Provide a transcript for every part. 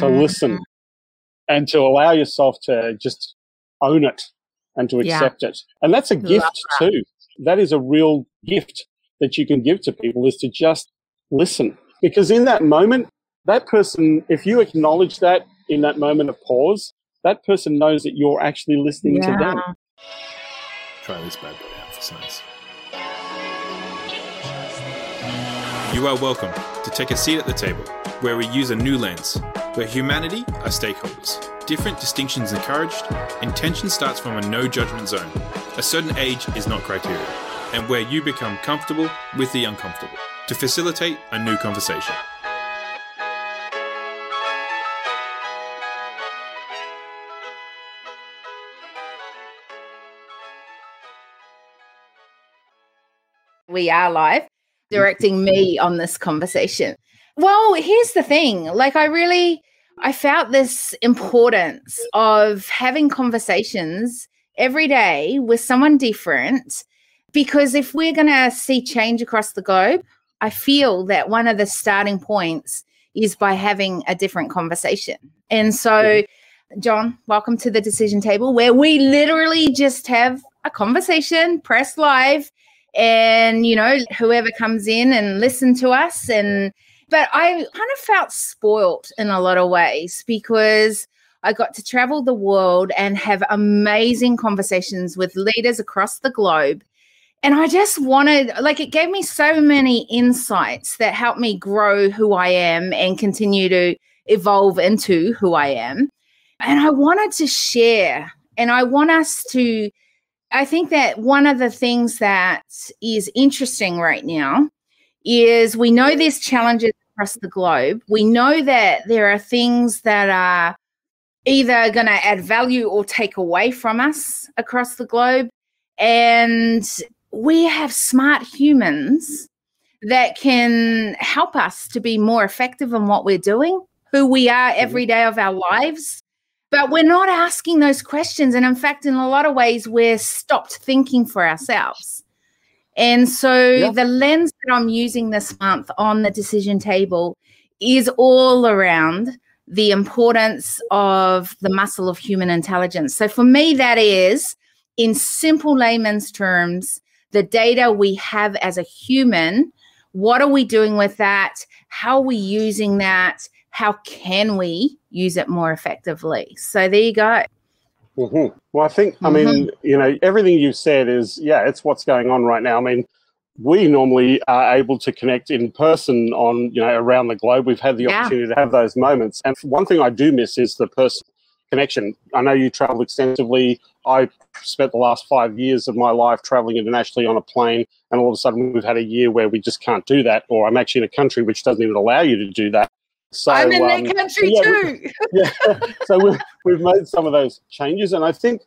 to mm-hmm. listen and to allow yourself to just own it and to accept yeah. it. And that's a gift that. too. That is a real gift that you can give to people is to just listen. Because in that moment, that person, if you acknowledge that in that moment of pause, that person knows that you're actually listening yeah. to them. Try this bad boy out for size. You are welcome to take a seat at the table where we use a new lens, where humanity are stakeholders. Different distinctions encouraged, intention starts from a no judgment zone. A certain age is not criteria, and where you become comfortable with the uncomfortable to facilitate a new conversation. We are live directing me on this conversation. Well, here's the thing like, I really. I felt this importance of having conversations every day with someone different because if we're going to see change across the globe, I feel that one of the starting points is by having a different conversation. And so, John, welcome to the decision table where we literally just have a conversation, press live, and you know whoever comes in and listen to us and but i kind of felt spoilt in a lot of ways because i got to travel the world and have amazing conversations with leaders across the globe. And i just wanted like it gave me so many insights that helped me grow who i am and continue to evolve into who i am. And i wanted to share and i want us to I think that one of the things that is interesting right now is we know there's challenges across the globe. We know that there are things that are either going to add value or take away from us across the globe. And we have smart humans that can help us to be more effective in what we're doing, who we are mm-hmm. every day of our lives, but we're not asking those questions. And in fact, in a lot of ways, we're stopped thinking for ourselves. And so yeah. the lens that I'm using this month on the decision table is all around the importance of the muscle of human intelligence. So for me, that is, in simple layman's terms, the data we have as a human. What are we doing with that? How are we using that? how can we use it more effectively? So there you go. Mm-hmm. Well, I think, I mean, mm-hmm. you know, everything you've said is, yeah, it's what's going on right now. I mean, we normally are able to connect in person on, you know, around the globe. We've had the yeah. opportunity to have those moments. And one thing I do miss is the person connection. I know you travel extensively. I spent the last five years of my life traveling internationally on a plane, and all of a sudden we've had a year where we just can't do that, or I'm actually in a country which doesn't even allow you to do that. So, I'm in um, that country yeah, too. yeah. So we've, we've made some of those changes. And I think,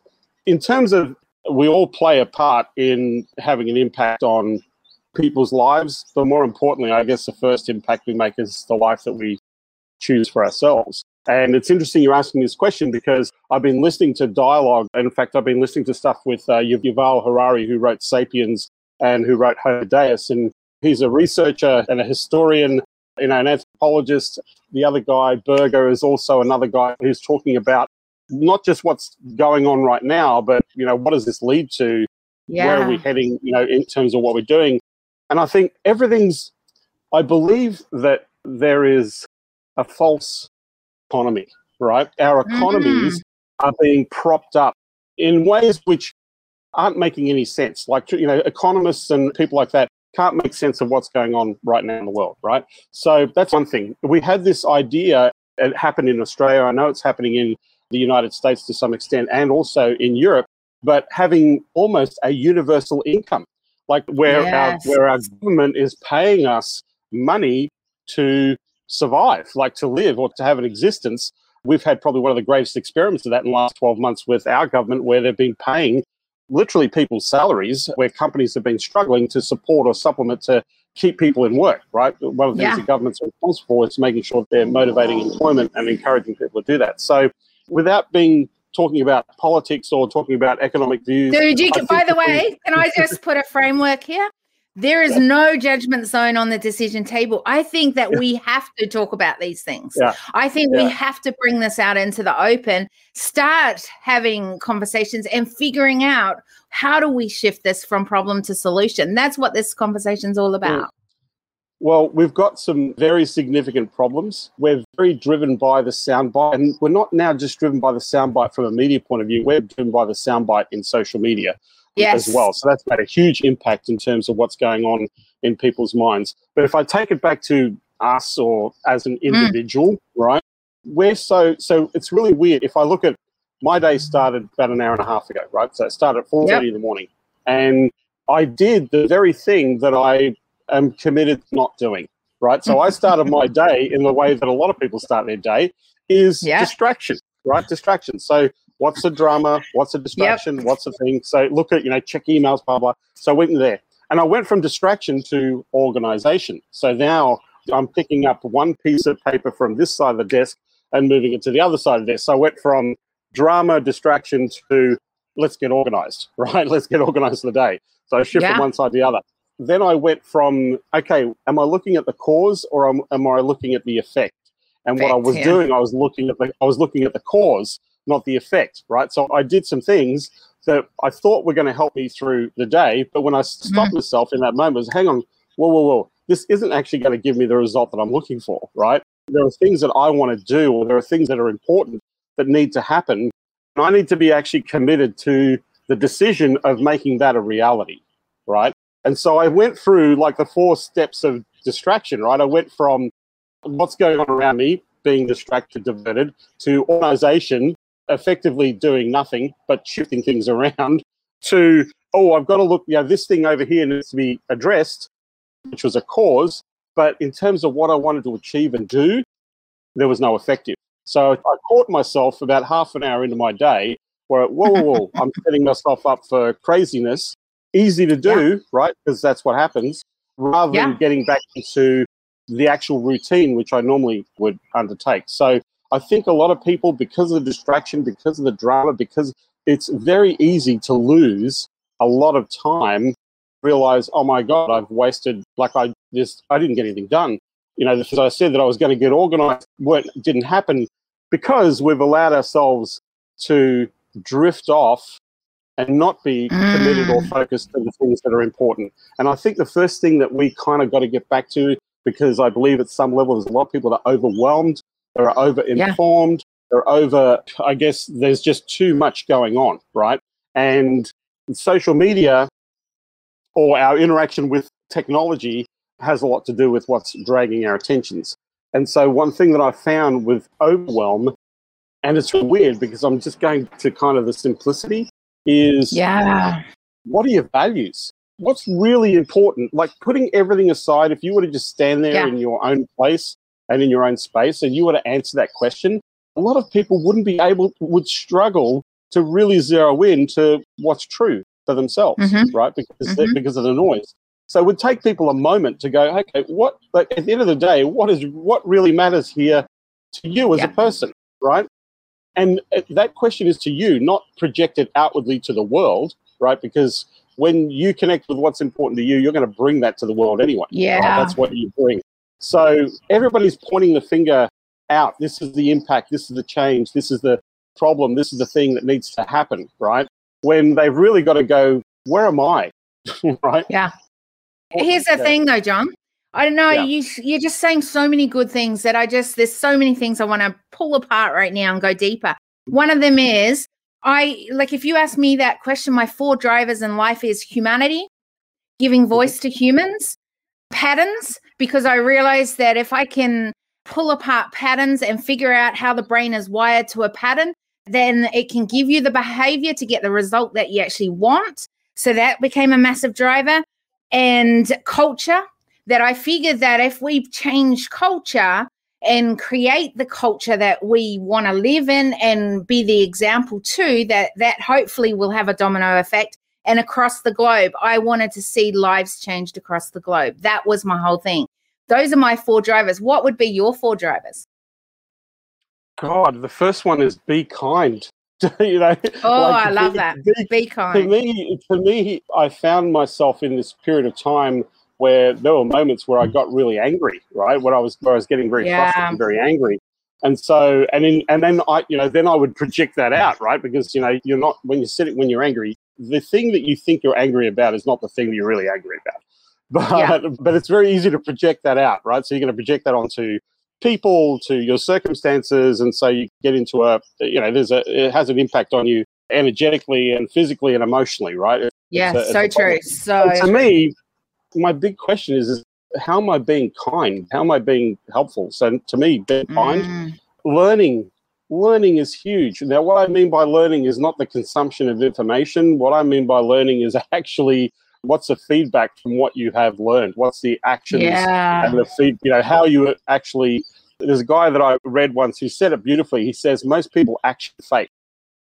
in terms of we all play a part in having an impact on people's lives, but more importantly, I guess the first impact we make is the life that we choose for ourselves. And it's interesting you're asking this question because I've been listening to dialogue. And In fact, I've been listening to stuff with uh, Yuval Harari, who wrote *Sapiens* and who wrote *Homo Deus*, and he's a researcher and a historian you know, an anthropologist. The other guy, Berger, is also another guy who's talking about not just what's going on right now, but you know, what does this lead to? Yeah. Where are we heading? You know, in terms of what we're doing. And I think everything's. I believe that there is a false economy, right? Our economies mm-hmm. are being propped up in ways which aren't making any sense. Like, you know, economists and people like that can't make sense of what's going on right now in the world, right? So that's one thing. We had this idea, it happened in Australia. I know it's happening in the United States to some extent and also in Europe, but having almost a universal income, like where, yes. our, where our government is paying us money to survive, like to live or to have an existence. We've had probably one of the greatest experiments of that in the last 12 months with our government, where they've been paying literally people's salaries where companies have been struggling to support or supplement to keep people in work, right? One of the things the government's responsible for is making sure they're motivating employment and encouraging people to do that. So without being talking about politics or talking about economic views. Dude, you can, by the way, can I just put a framework here? There is no judgment zone on the decision table. I think that we have to talk about these things. Yeah. I think Yeah. we have to bring this out into the open, start having conversations and figuring out how do we shift this from problem to solution. That's what this conversation's all mm. about. Well, we've got some very significant problems. We're very driven by the soundbite, and we're not now just driven by the soundbite from a media point of view. We're driven by the soundbite in social media Yes. as well. So that's made a huge impact in terms of what's going on in people's minds. But if I take it back to us or as an hmm. individual, right? We're so so it's really weird. If I look at my day started about an hour and a half ago, right? So it started at four thirty in the morning, and I did the very thing that I am committed to not doing, right? So I started my day in the way that a lot of people start their day is Yeah. distraction, right? Distraction. So what's the drama? What's a distraction? What's the thing? So look at, you know, check emails, blah, blah. So I went there and I went from distraction to organization. So now I'm picking up one piece of paper from this side of the desk and moving it to the other side of the desk. So I went from drama, distraction to let's get organized, right? Let's get organized for the day. So I shift Yeah. from one side to the other. Then I went from, okay, am I looking at the cause or am, am I looking at the effect? And what I was yeah. doing, I was looking at the I was looking at the cause, not the effect, right? So I did some things that I thought were going to help me through the day, but when I stopped Mm-hmm. myself in that moment, was, hang on, whoa, whoa, whoa, this isn't actually going to give me the result that I'm looking for, right? There are things that I want to do, or there are things that are important that need to happen, and I need to be actually committed to the decision of making that a reality, right? And so I went through like the four steps of distraction, right? I went from what's going on around me, being distracted, diverted, to organization, effectively doing nothing but shifting things around, to, oh, I've got to look, you know, this thing over here needs to be addressed, which was a cause. But in terms of what I wanted to achieve and do, there was no effective. So I caught myself about half an hour into my day where, whoa, whoa, whoa, I'm setting myself up for craziness. Easy to do, right? Because that's what happens, rather Yeah. than getting back into the actual routine, which I normally would undertake. So I think a lot of people, because of the distraction, because of the drama, because it's very easy to lose a lot of time, realize, oh my God, I've wasted, like I just, I didn't get anything done. You know, because I said that I was going to get organized, what didn't happen because we've allowed ourselves to drift off and not be committed or mm. focused to the things that are important. And I think the first thing that we kind of got to get back to, because I believe at some level there's a lot of people that are overwhelmed, they're over informed, they're over, I guess there's just too much going on, right? And social media or our interaction with technology has a lot to do with what's dragging our attentions. And so, one thing that I found with overwhelm, and it's weird because I'm just going to kind of the simplicity, is Yeah. what are your values? What's really important? Like putting everything aside, if you were to just stand there Yeah. in your own place and in your own space and you were to answer that question, a lot of people wouldn't be able, would struggle to really zero in to what's true for themselves, Mhm. right? Because, Mhm. because of the noise. So it would take people a moment to go, okay, what, like at the end of the day, what is, what really matters here to you as Yeah. a person, right? And uh, that question is to you, not projected outwardly to the world, right? Because when you connect with what's important to you, you're going to bring that to the world anyway. right? Yeah. That's what you bring. So everybody's pointing the finger out. This is the impact. This is the change. This is the problem. This is the thing that needs to happen, right? When they've really got to go, where am I? right? Yeah. Here's the Yeah. thing, though, John. I don't know. Yeah. You you're just saying so many good things that I just there's so many things I want to pull apart right now and go deeper. One of them is I like if you ask me that question, my four drivers in life is humanity, giving mm-hmm. voice to humans, patterns, because I realized that if I can pull apart patterns and figure out how the brain is wired to a pattern, then it can give you the behavior to get the result that you actually want. So that became a massive driver. And culture, that I figured that if we change culture and create the culture that we want to live in and be the example too, that that hopefully will have a domino effect and across the globe. I wanted to see lives changed across the globe. That was my whole thing. Those are my four drivers. What would be your four drivers? God, the first one is be kind. you know. Oh, like, I love be, that. Be, be kind. To me, to me, I found myself in this period of time where there were moments where I got really angry, right? When I was where I was getting very yeah. frustrated and very angry. And so, and then, and then I, you know, then I would project that out, right? Because you know, you're not when you're sitting when you're angry, the thing that you think you're angry about is not the thing that you're really angry about. But yeah. but it's very easy to project that out, right? So you're going to project that onto people, to your circumstances, and so you get into a, you know, there's a, it has an impact on you energetically and physically and emotionally, right? Yeah, a, so true. So to me, my big question is, is how am I being kind? How am I being helpful? So to me, being kind, mm. learning, learning is huge. Now, what I mean by learning is not the consumption of information. What I mean by learning is actually what's the feedback from what you have learned? What's the actions yeah. and the feed? You know how you actually. There's a guy that I read once who said it beautifully. He says most people action fake,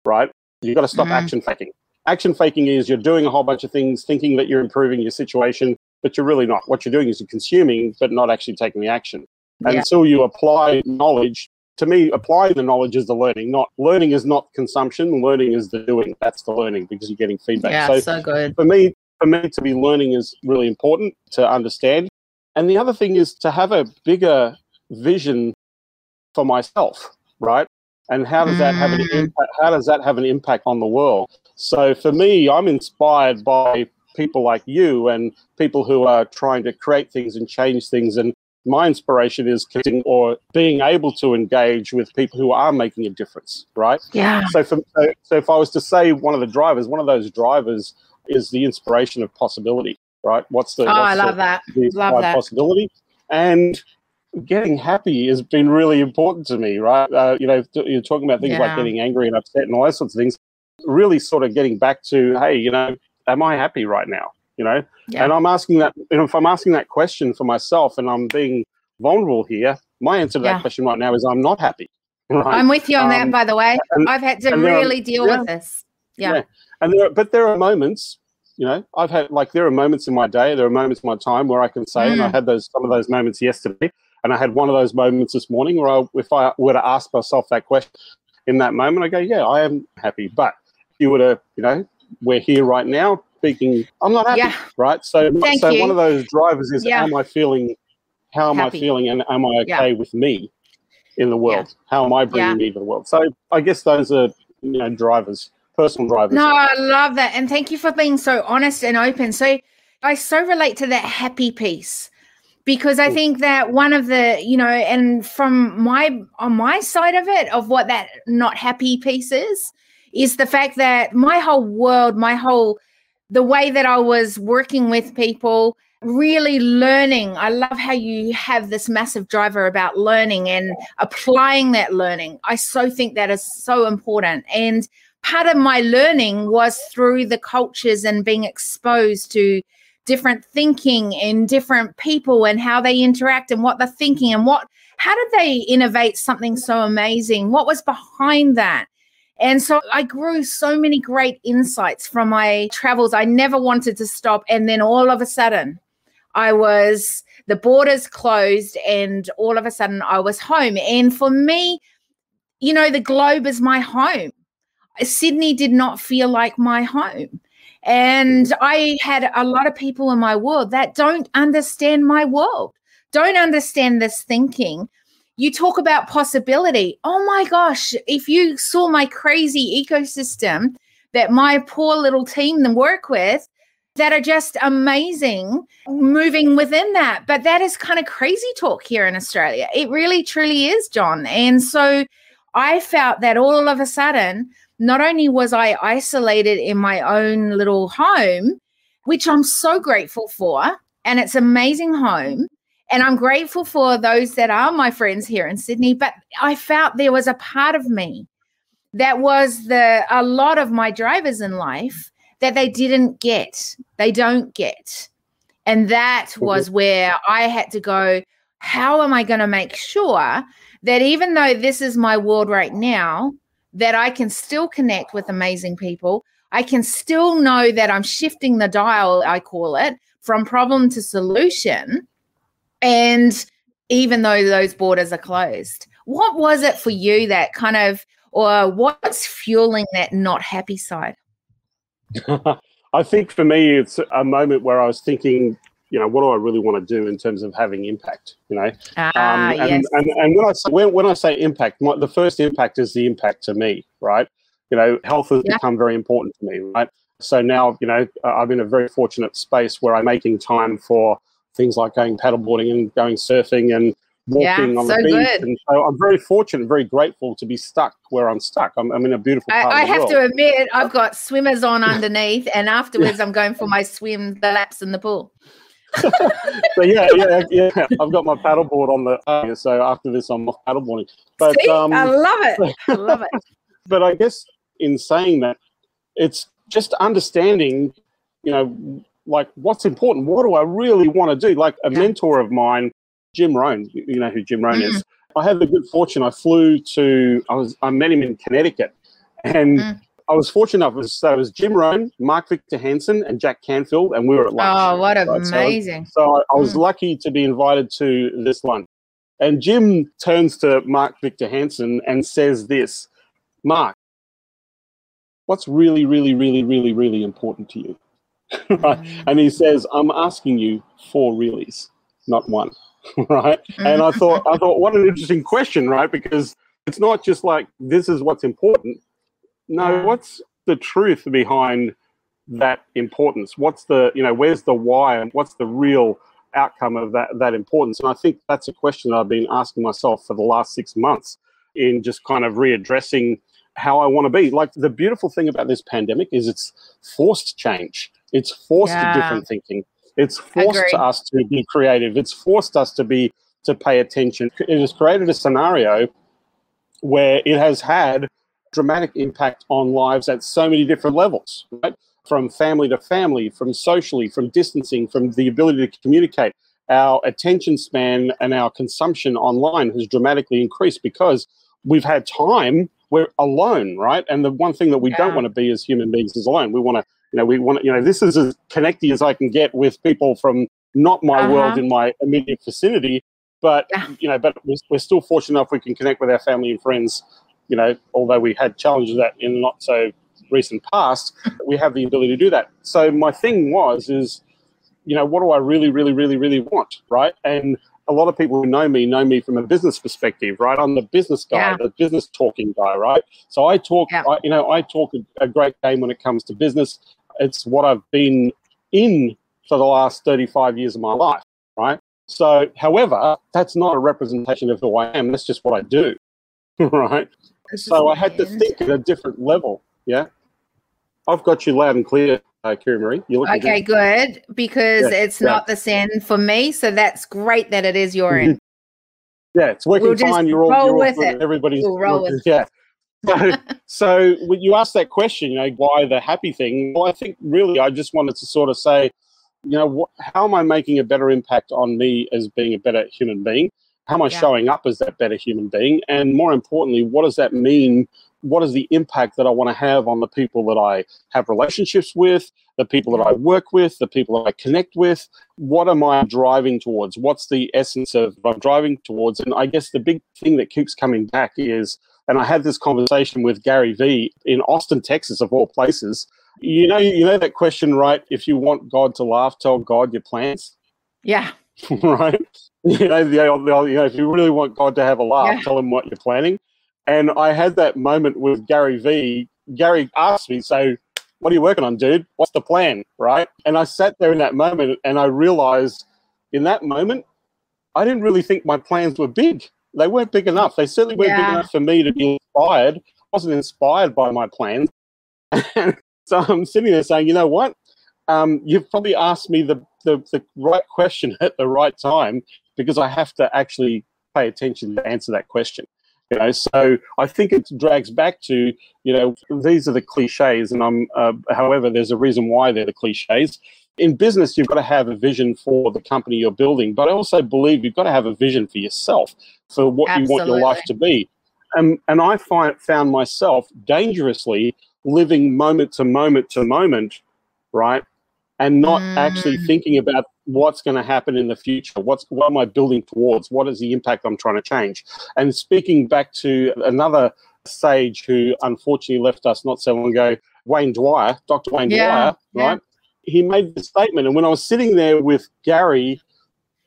right? You've got to stop mm. action faking. Action faking is you're doing a whole bunch of things, thinking that you're improving your situation, but you're really not. What you're doing is you're consuming, but not actually taking the action. And yeah. until you apply knowledge, to me, applying the knowledge is the learning. Not learning is not consumption. Learning is the doing. That's the learning because you're getting feedback. Yeah, so, so good. For me, for me to be learning is really important to understand. And the other thing is to have a bigger vision for myself, right? And how does that have an mm. impact? How does that have an impact on the world? So for me, I'm inspired by people like you and people who are trying to create things and change things. And my inspiration is or being able to engage with people who are making a difference, right? Yeah. So, for, so, so if I was to say one of the drivers, one of those drivers is the inspiration of possibility, right? What's the? Oh, what's I love the, that. The love that possibility, and getting happy has been really important to me, right? Uh, you know, you're talking about things yeah. like getting angry and upset and all those sorts of things. Really, sort of getting back to, hey, you know, am I happy right now? You know, yeah. and I'm asking that. You know, if I'm asking that question for myself, and I'm being vulnerable here, my answer to yeah. that question right now is I'm not happy. Right? I'm with you on um, that, by the way. And, I've had to really are, deal yeah, with this. Yeah. And there, are, but there are moments, you know, I've had like there are moments in my day, there are moments in my time where I can say, mm. and I mm. had those some of those moments yesterday, and I had one of those moments this morning where I, if I were to ask myself that question in that moment, I go, yeah, I am happy. But if you were to, you know, we're here right now speaking, I'm not happy, yeah. right? So, Thank so you. one of those drivers is, yeah. am I feeling? How am happy. I feeling? And am I okay yeah. with me in the world? How am I bringing me to the world? So, I guess those are you know drivers, personal drivers. No, I love that, and thank you for being so honest and open. So, I so relate to that happy piece because I mm. think that one of the, you know, and from my on my side of it, of what that not happy piece is, is the fact that my whole world, my whole the way that I was working with people, really learning. I love how you have this massive driver about learning and applying that learning. I so think that is so important. And part of my learning was through the cultures and being exposed to different thinking and different people and how they interact and what they're thinking and what how did they innovate something so amazing what was behind that and so I grew so many great insights from my travels. I never wanted to stop. And then all of a sudden, I was, the borders closed, and all of a sudden, I was home. And for me, you know, the globe is my home. Sydney did not feel like my home. And mm-hmm. I had a lot of people in my world that don't understand my world, don't understand this thinking you talk about possibility. Oh my gosh, if you saw my crazy ecosystem that my poor little team then work with, that are just amazing moving within that. But that is kind of crazy talk here in Australia. It really truly is, John. And so I felt that all of a sudden, not only was I isolated in my own little home, which I'm so grateful for, and it's amazing home, and I'm grateful for those that are my friends here in Sydney. But I felt there was a part of me that was the a lot of my drivers in life that they didn't get. They don't get. And that mm-hmm. was where I had to go, how am I going to make sure that even though this is my world right now, that I can still connect with amazing people? I can still know that I'm shifting the dial, I call it, from problem to solution and even though those borders are closed, what was it for you that kind of or what's fueling that not happy side? I think for me, it's a moment where I was thinking, you know, what do I really want to do in terms of having impact? You know, ah, um, and, yes. and, and when I say when, when I say impact, my, the first impact is the impact to me, right? You know, health has Yeah. become very important to me, right? So now, you know, I'm in a very fortunate space where I'm making time for things like going paddleboarding and going surfing and Yeah, walking on the beach. good. And so I'm very fortunate, very grateful to be stuck where I'm stuck. I'm, I'm in a beautiful I, I have world. to admit, I've got swimmers on underneath, and afterwards, I'm going for my swim, the laps in the pool. so yeah, yeah, yeah. I've got my paddleboard on the uh, so after this I'm off paddleboarding. But See, um, I love it. I love it. but I guess in saying that, it's just understanding, you know, like what's important. What do I really want to do? Like a Yeah. mentor of mine, Jim Rohn. You know who Jim Rohn Mm-hmm. is. I had the good fortune. I flew to. I was. I met him in Connecticut, and. Mm. I was fortunate enough. So it was Jim Rohn, Mark Victor Hansen, and Jack Canfield, and we were at lunch. Oh, what right? So amazing. So I, I was Mm. lucky to be invited to this lunch. And Jim turns to Mark Victor Hansen and says this Mark, what's really, really, really, really, really important to you? right? Mm. And he says, I'm asking you four reallys, not one. right? And I thought, I thought, what an interesting question, right? Because it's not just like this is what's important. No, Yeah. what's the truth behind that importance? What's the, you know, where's the why and what's the real outcome of that that importance? And I think that's a question that I've been asking myself for the last six months in just kind of readdressing how I want to be. Like the beautiful thing about this pandemic is it's forced change. It's forced Yeah. different thinking. It's forced us to be creative. It's forced us to be to pay attention. It has created a scenario where it has had dramatic impact on lives at so many different levels, right? From family to family, from socially, from distancing, from the ability to communicate. Our attention span and our consumption online has dramatically increased because we've had time. We're alone, right? And the one thing that we don't want to be as human beings is alone. We want to, you know, we want to, you know, this is as connected as I can get with people from not my Uh-huh. world in my immediate vicinity, but Yeah. you know, but we're, we're still fortunate enough we can connect with our family and friends. You know, although we had challenges that in the not so recent past, we have the ability to do that. So my thing was is, you know, what do I really, really, really, really want, right? And a lot of people who know me know me from a business perspective, right? I'm the business guy, Yeah. the business talking guy, right? So I talk, Yeah. I, you know, I talk a, a great game when it comes to business. It's what I've been in for the last 35 years of my life, right? So, however, that's not a representation of who I am. That's just what I do, right? This So I had to think at a different level. Yeah, I've got you loud and clear, uh, Kiri-Maree. You look Okay, good. Because Yeah, it's yeah. not the send for me. So that's great that it is your end. Yeah, it's working We'll fine. You're all, you're all good. it. Everybody's We'll roll with yeah. So, so when you asked that question, you know, why the happy thing? Well, I think really I just wanted to sort of say, you know, what, how am I making a better impact on me as being a better human being? How am I Yeah. showing up as that better human being? And more importantly, what does that mean? What is the impact that I want to have on the people that I have relationships with, the people that I work with, the people that I connect with? What am I driving towards? What's the essence of what I'm driving towards? And I guess the big thing that keeps coming back is, and I had this conversation with Gary Vee in Austin, Texas, of all places. You know, you know that question, right? If you want God to laugh, tell God your plans, Yeah. right? You know, the, the, you know, if you really want God to have a laugh, Yeah. tell him what you're planning. And I had that moment with Gary Vee. Gary asked me, "So, what are you working on, dude? What's the plan?" Right? And I sat there in that moment, and I realized, in that moment, I didn't really think my plans were big. They weren't big enough. They certainly weren't big enough for me to be inspired. I wasn't inspired by my plans. so I'm sitting there saying, you know what? Um, you've probably asked me the, the, the right question at the right time because I have to actually pay attention to answer that question. You know, so I think it drags back to you know these are the cliches, and I'm. Uh, however, there's a reason why they're the cliches. In business, you've got to have a vision for the company you're building, but I also believe you've got to have a vision for yourself for what you want your life to be. And and I find found myself dangerously living moment to moment to moment, right, and not actually Mm. thinking about what's going to happen in the future? What's what am I building towards? What is the impact I'm trying to change? And speaking back to another sage who unfortunately left us not so long ago, Wayne Dyer, Dr. Wayne Yeah, Dyer, right? He made the statement, and when I was sitting there with Gary,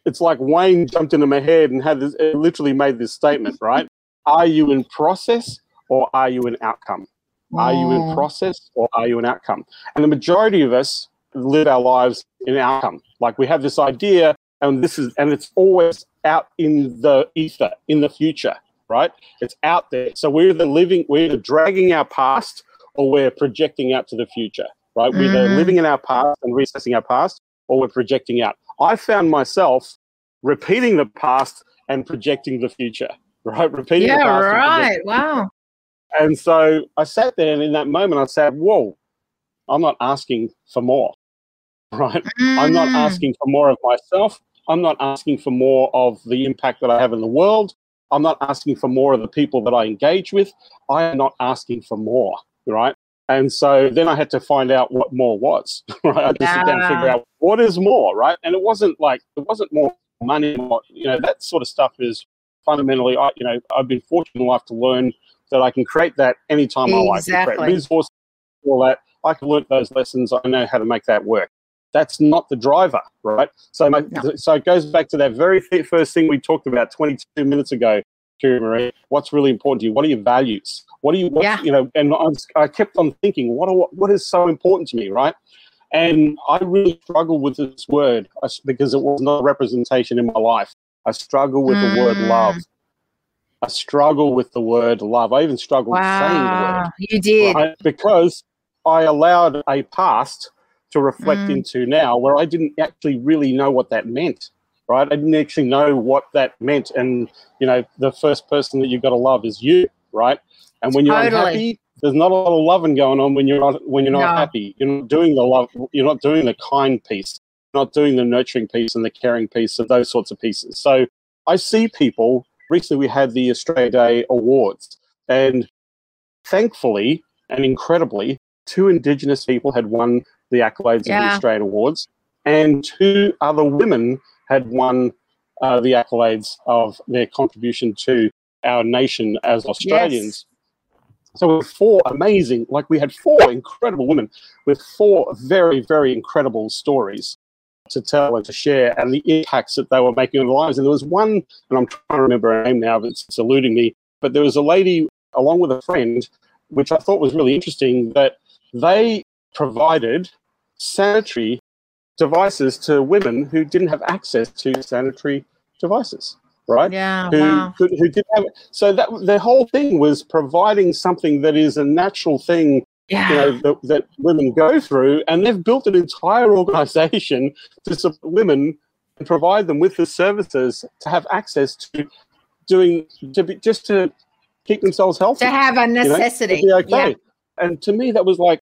it's like Wayne jumped into my head and had this, literally made this statement, right? Are you in process or are you in outcome? Are you in Mm. process or are you an outcome? And the majority of us live our lives in outcome. Like we have this idea, and this is, and it's always out in the ether, in the future, right? It's out there. So we're either living, we're either dragging our past or we're projecting out to the future, right? We're either Mm. living in our past and reassessing our past or we're projecting out. I found myself repeating the past and projecting the future, right? Repeating the Yeah, past. and right. Wow. and so I sat there, and in that moment, I said, "Whoa, I'm not asking for more, right? I'm not Mm. asking for more of myself. I'm not asking for more of the impact that I have in the world. I'm not asking for more of the people that I engage with. I am not asking for more, right? And so then I had to find out what more was, right? I had to sit down and figure out what is more, right? And it wasn't like it wasn't more money, more, you know, that sort of stuff is fundamentally, I, you know, I've been fortunate in life to learn that I can create that anytime I like. I can Exactly. create resources, all that. I can learn those lessons. I know how to make that work. That's not the driver, right? So, my, No. so it goes back to that very first thing we talked about 22 minutes ago, Kiri-Maree. What's really important to you? What are your values? What do you, Yeah. you know? And I, was, I kept on thinking, what are, what is so important to me, right? And I really struggle with this word because it was not a representation in my life. I struggle with the word Mm. love. I struggle with the word love. I even struggle with saying the word You did. right? because I allowed a past to reflect Mm. into now where I didn't actually really know what that meant, right? I didn't actually know what that meant. And, you know, the first person that you've got to love is you, right? And when you're Totally. unhappy, there's not a lot of loving going on when you're not when you're not No. happy. You're not doing the love. You're not doing the kind piece. You're not doing the nurturing piece and the caring piece of those sorts of pieces. So I see people. Recently, we had the Australia Day Awards, and thankfully and incredibly, two Indigenous people had won the accolades of the Yeah. Australian Awards, and two other women had won uh, the accolades of their contribution to our nation as Australians. So we were four amazing, like we had four incredible women with four very, very incredible stories to tell and to share and the impacts that they were making on their lives. And there was one, and I'm trying to remember her name now, but it's, it's eluding me, but there was a lady along with a friend, which I thought was really interesting, that they provided sanitary devices to women who didn't have access to sanitary devices, right? Yeah. who, Wow. could, who didn't have it. so that the whole thing was providing something that is a natural thing Yeah. you know that, that women go through and they've built an entire organization to support women and provide them with the services to have access to doing to be just to keep themselves healthy to have a you know, to necessity. be okay. Yeah. And to me, that was like,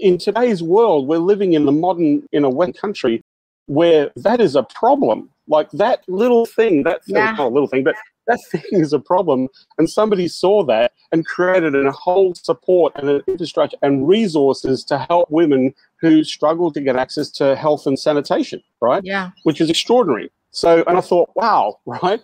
in today's world, we're living in the modern, in a wet country where that is a problem. Like that little thing, that thing, Yeah. not a little thing, but that thing is a problem. And somebody saw that and created a whole support and an infrastructure and resources to help women who struggle to get access to health and sanitation, right? Yeah. which is extraordinary. So, and I thought, wow, right?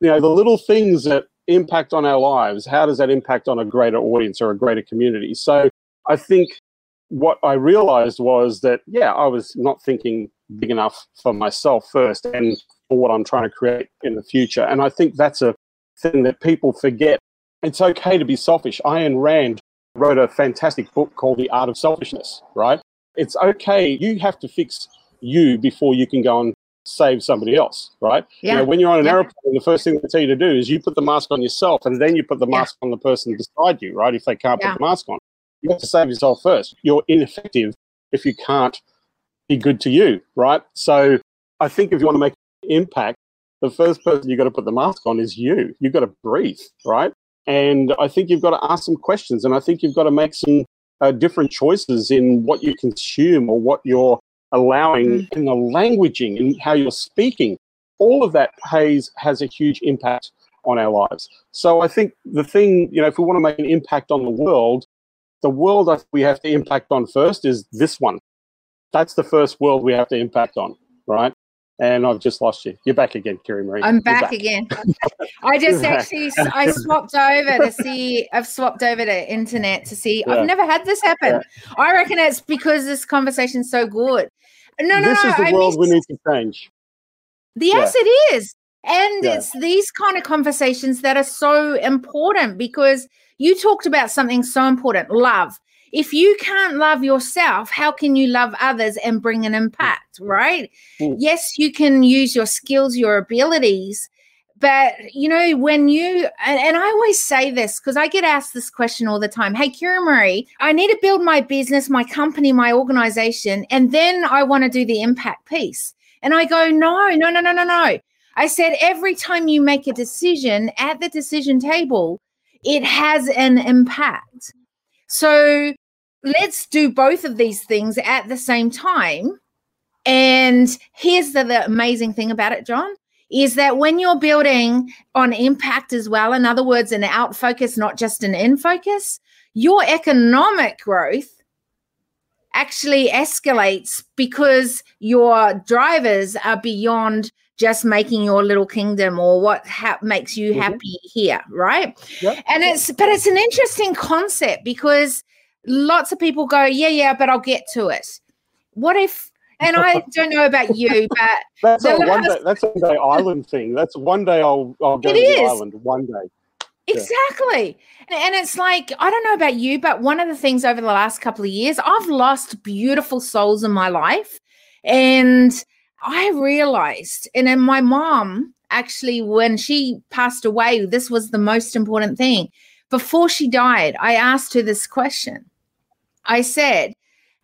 You know, the little things that impact on our lives, how does that impact on a greater audience or a greater community? So, I think what I realized was that, yeah, I was not thinking big enough for myself first and for what I'm trying to create in the future. And I think that's a thing that people forget. It's okay to be selfish. Ayn Rand wrote a fantastic book called The Art of Selfishness, right? It's okay. You have to fix you before you can go and save somebody else, right? You Yeah. know, when you're on an Yeah. airplane, the first thing they tell you to do is you put the mask on yourself and then you put the Yeah. mask on the person beside you, right? If they can't Yeah. put the mask on. You have to save yourself first. You're ineffective if you can't be good to you, right? So I think if you want to make an impact, the first person you've got to put the mask on is you. You've got to breathe, right? And I think you've got to ask some questions, and I think you've got to make some uh, different choices in what you consume or what you're allowing in the languaging and how you're speaking. All of that pays has a huge impact on our lives. So I think the thing, you know, if we want to make an impact on the world, the world think we have to impact on first is this one. That's the first world we have to impact on, right? and I've just lost you. You're back again, Kiri-Maree. I'm back, back. again. I just actually I swapped over to see. I've swapped over to internet to see. Yeah. I've never had this happen. Yeah. I reckon it's because this conversation's so good. No, no, this no. is the I world we need to change. Yes, yeah. it is, and it's these kind of conversations that are so important because you talked about something so important: love if you can't love yourself, how can you love others and bring an impact, right? Mm. Yes, you can use your skills, your abilities, but you know, when you and, and I always say this because I get asked this question all the time. Hey, Kiri-Maree, I need to build my business, my company, my organization, and then I want to do the impact piece. And I go, no, no, no, no, no, no. I said every time you make a decision at the decision table, it has an impact. So let's do both of these things at the same time. And here's the, the amazing thing about it, John, is that when you're building on impact as well, in other words, an out focus, not just an in focus, your economic growth actually escalates because your drivers are beyond just making your little kingdom or what ha- makes you mm-hmm. happy here right yep. and it's but it's an interesting concept because lots of people go yeah yeah but i'll get to it what if and I don't know about you, but that's a one day. That's a day island thing. That's one day I'll I'll go to is. the island. One day. Exactly. And it's like, I don't know about you, but one of the things over the last couple of years, I've lost beautiful souls in my life. And I realized, and then my mom actually, when she passed away, this was the most important thing. Before she died, I asked her this question. I said,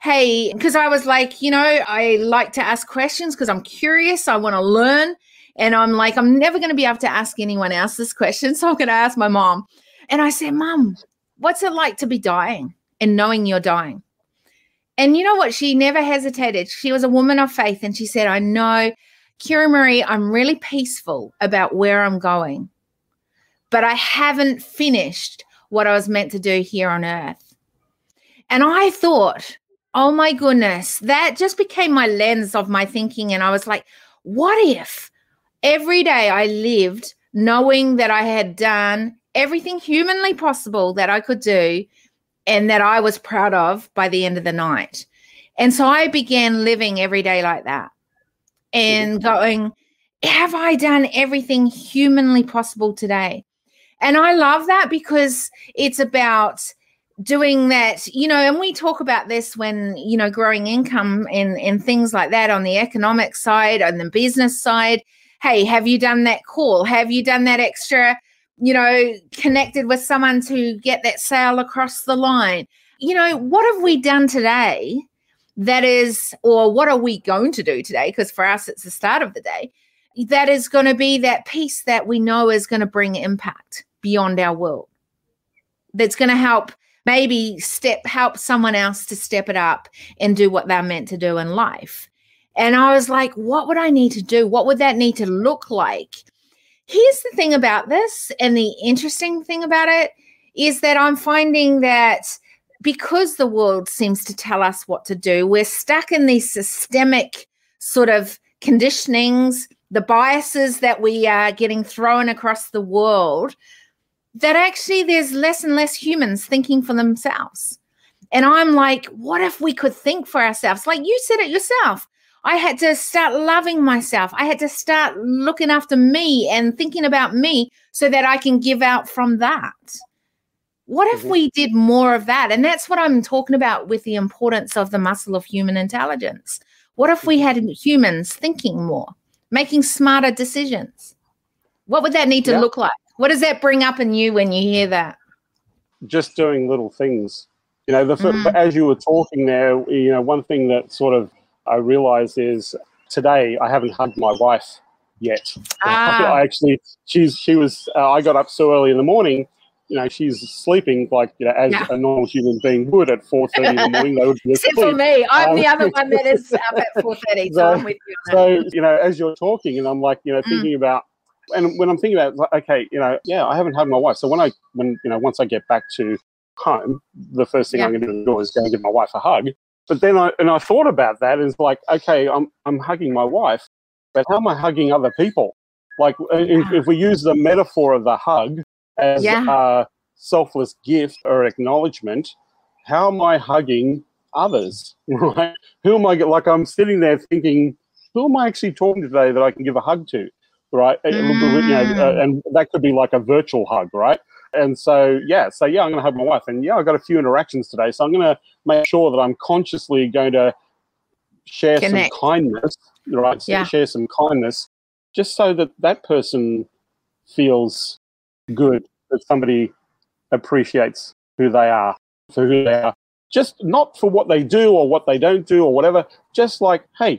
Hey, because I was like, you know, I like to ask questions because I'm curious, I want to learn. And I'm like, I'm never going to be able to ask anyone else this question. So I'm going to ask my mom. And I said, Mom, what's it like to be dying and knowing you're dying? And you know what? She never hesitated. She was a woman of faith. And she said, I know, Kiri-Maree, I'm really peaceful about where I'm going, but I haven't finished what I was meant to do here on earth. And I thought, oh my goodness, that just became my lens of my thinking. And I was like, what if every day I lived knowing that I had done everything humanly possible that I could do and that I was proud of by the end of the night. And so I began living every day like that and going, have I done everything humanly possible today? And I love that because it's about doing that, you know, and we talk about this when, you know, growing income and, and things like that on the economic side, on the business side hey, have you done that call? Have you done that extra, you know, connected with someone to get that sale across the line? You know, what have we done today that is, or what are we going to do today? Because for us, it's the start of the day. That is going to be that piece that we know is going to bring impact beyond our world. That's going to help maybe step help someone else to step it up and do what they're meant to do in life. And I was like, what would I need to do? What would that need to look like? Here's the thing about this, and the interesting thing about it is that I'm finding that because the world seems to tell us what to do, we're stuck in these systemic sort of conditionings, the biases that we are getting thrown across the world, that actually there's less and less humans thinking for themselves. And I'm like, what if we could think for ourselves? Like you said it yourself. I had to start loving myself. I had to start looking after me and thinking about me so that I can give out from that. What if mm-hmm. we did more of that? And that's what I'm talking about with the importance of the muscle of human intelligence. What if we had humans thinking more, making smarter decisions? What would that need to yeah. look like? What does that bring up in you when you hear that? Just doing little things. You know, the, mm. as you were talking there, you know, one thing that sort of I realized is today I haven't hugged my wife yet. Ah. I actually, she's she was. Uh, I got up so early in the morning. You know, she's sleeping like you know as yeah. a normal human being would at four thirty in the morning. They would be Except for me, I'm um, the other one that is up at four thirty. So, so, I'm with you. So you know, as you're talking, and I'm like, you know, mm. thinking mm. about. And when I'm thinking about, like, okay, you know, yeah, I haven't hugged my wife. So when I, when you know, once I get back to home, the first thing yeah. I'm going to do is go and give my wife a hug. But then I and I thought about that it's like, okay, I'm I'm hugging my wife, but how am I hugging other people? Like if, if we use the metaphor of the hug as Yeah. a selfless gift or acknowledgement, how am I hugging others? Right? Who am I? Like I'm sitting there thinking, who am I actually talking to today that I can give a hug to? Right? And, you know, Mm. uh, and that could be like a virtual hug, right? And so, yeah, so yeah, I'm going to hug my wife, and yeah, I got a few interactions today, so I'm going to make sure that I'm consciously going to share Connect. some kindness, right? So Yeah. Share some kindness, just so that that person feels good, that somebody appreciates who they are for who they are, just not for what they do or what they don't do or whatever, just like, hey,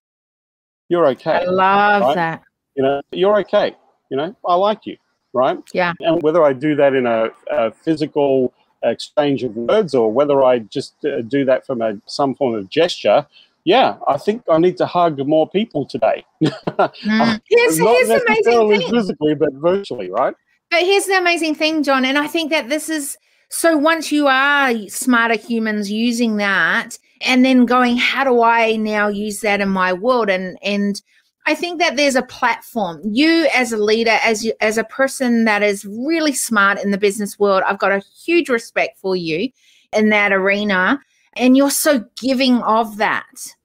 you're okay I love Right? that. you know you're okay you know i like you right Yeah. and whether i do that in a, a physical exchange of words or whether i just uh, do that from a some form of gesture yeah i think i need to hug more people today Mm. Here's, not here's the amazing necessarily thing. physically but virtually right But here's the amazing thing, John, and I think that this is so once you are smarter humans using that and then going, how do I now use that in my world? And and I think that there's a platform. You as a leader, as you as a person that is really smart in the business world, I've got a huge respect for you in that arena. And you're so giving of that.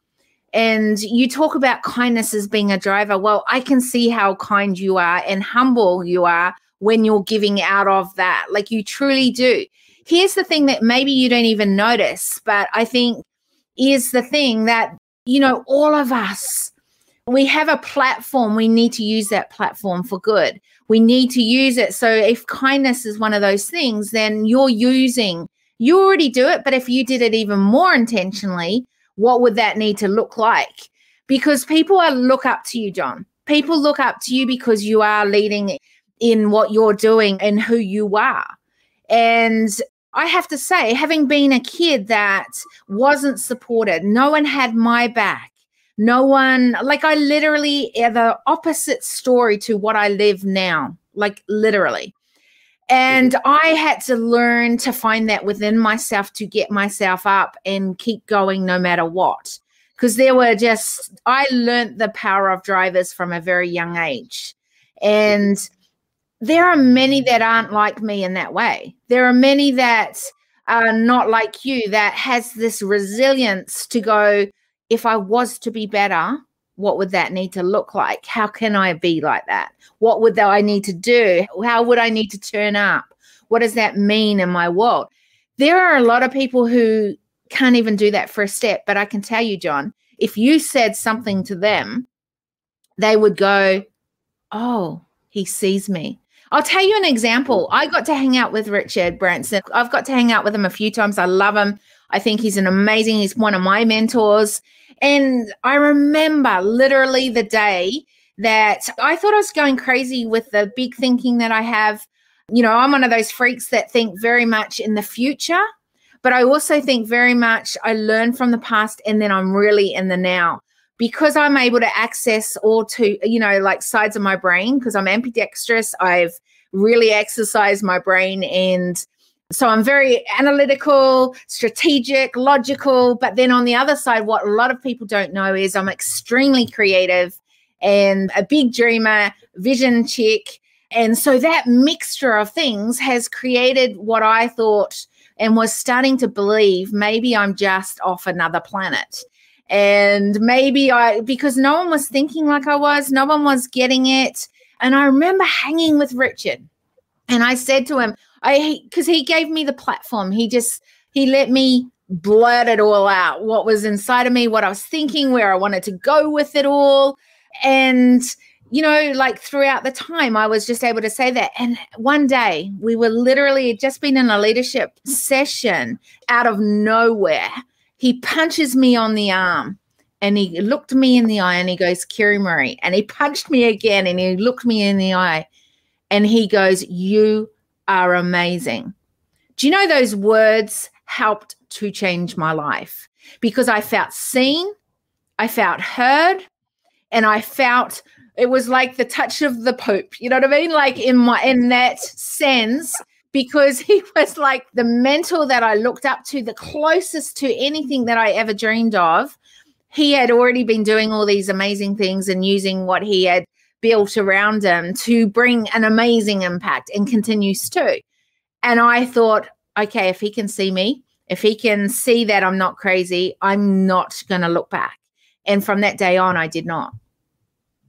And you talk about kindness as being a driver. Well, I can see how kind you are and humble you are when you're giving out of that. Like you truly do. Here's the thing that maybe you don't even notice, but I think is the thing that, you know, all of us, we have a platform. We need to use that platform for good. We need to use it. So if kindness is one of those things, then you're using, you already do it. But if you did it even more intentionally, what would that need to look like? Because people are look up to you, John. People look up to you because you are leading in what you're doing and who you are. And I have to say, having been a kid that wasn't supported, no one had my back. No one, like, I literally are the opposite story to what I live now, like, literally. And mm-hmm. I had to learn to find that within myself to get myself up and keep going no matter what. Because there were just, I learned the power of drivers from a very young age. And mm-hmm. there are many that aren't like me in that way. There are many that are not like you that has this resilience to go, if I was to be better, what would that need to look like? How can I be like that? What would I need to do? How would I need to turn up? What does that mean in my world? There are a lot of people who can't even do that first step. But I can tell you, John, if you said something to them, they would go, Oh, he sees me. I'll tell you an example. I got to hang out with Richard Branson. I've got to hang out with him a few times. I love him. I think he's an amazing, he's one of my mentors. And I remember literally the day that I thought I was going crazy with the big thinking that I have. You know, I'm one of those freaks that think very much in the future, but I also think very much I learn from the past and then I'm really in the now because I'm able to access all two, you know, like sides of my brain because I'm ambidextrous. I've really exercised my brain and so I'm very analytical, strategic, logical. But then on the other side, what a lot of people don't know is I'm extremely creative and a big dreamer, vision chick. And so that mixture of things has created what I thought and was starting to believe maybe I'm just off another planet. And maybe I, because no one was thinking like I was, no one was getting it. And I remember hanging with Richard and I said to him, I, because he gave me the platform, he just, he let me blurt it all out what was inside of me, what I was thinking, where I wanted to go with it all. And, you know, like throughout the time, I was just able to say that. And one day we were literally just been in a leadership session out of nowhere. He punches me on the arm and he looked me in the eye and he goes, Kiri-Maree. And he punched me again and he looked me in the eye and he goes, You are amazing. Do you know those words helped to change my life? Because I felt seen, I felt heard, and I felt it was like the touch of the Pope. You know what I mean? Like in my in that sense, because he was like the mentor that I looked up to, the closest to anything that I ever dreamed of. he had already been doing all these amazing things and using what he had built around him to bring an amazing impact and continues to. And I thought, okay, if he can see me, if he can see that I'm not crazy, I'm not going to look back. And from that day on, I did not.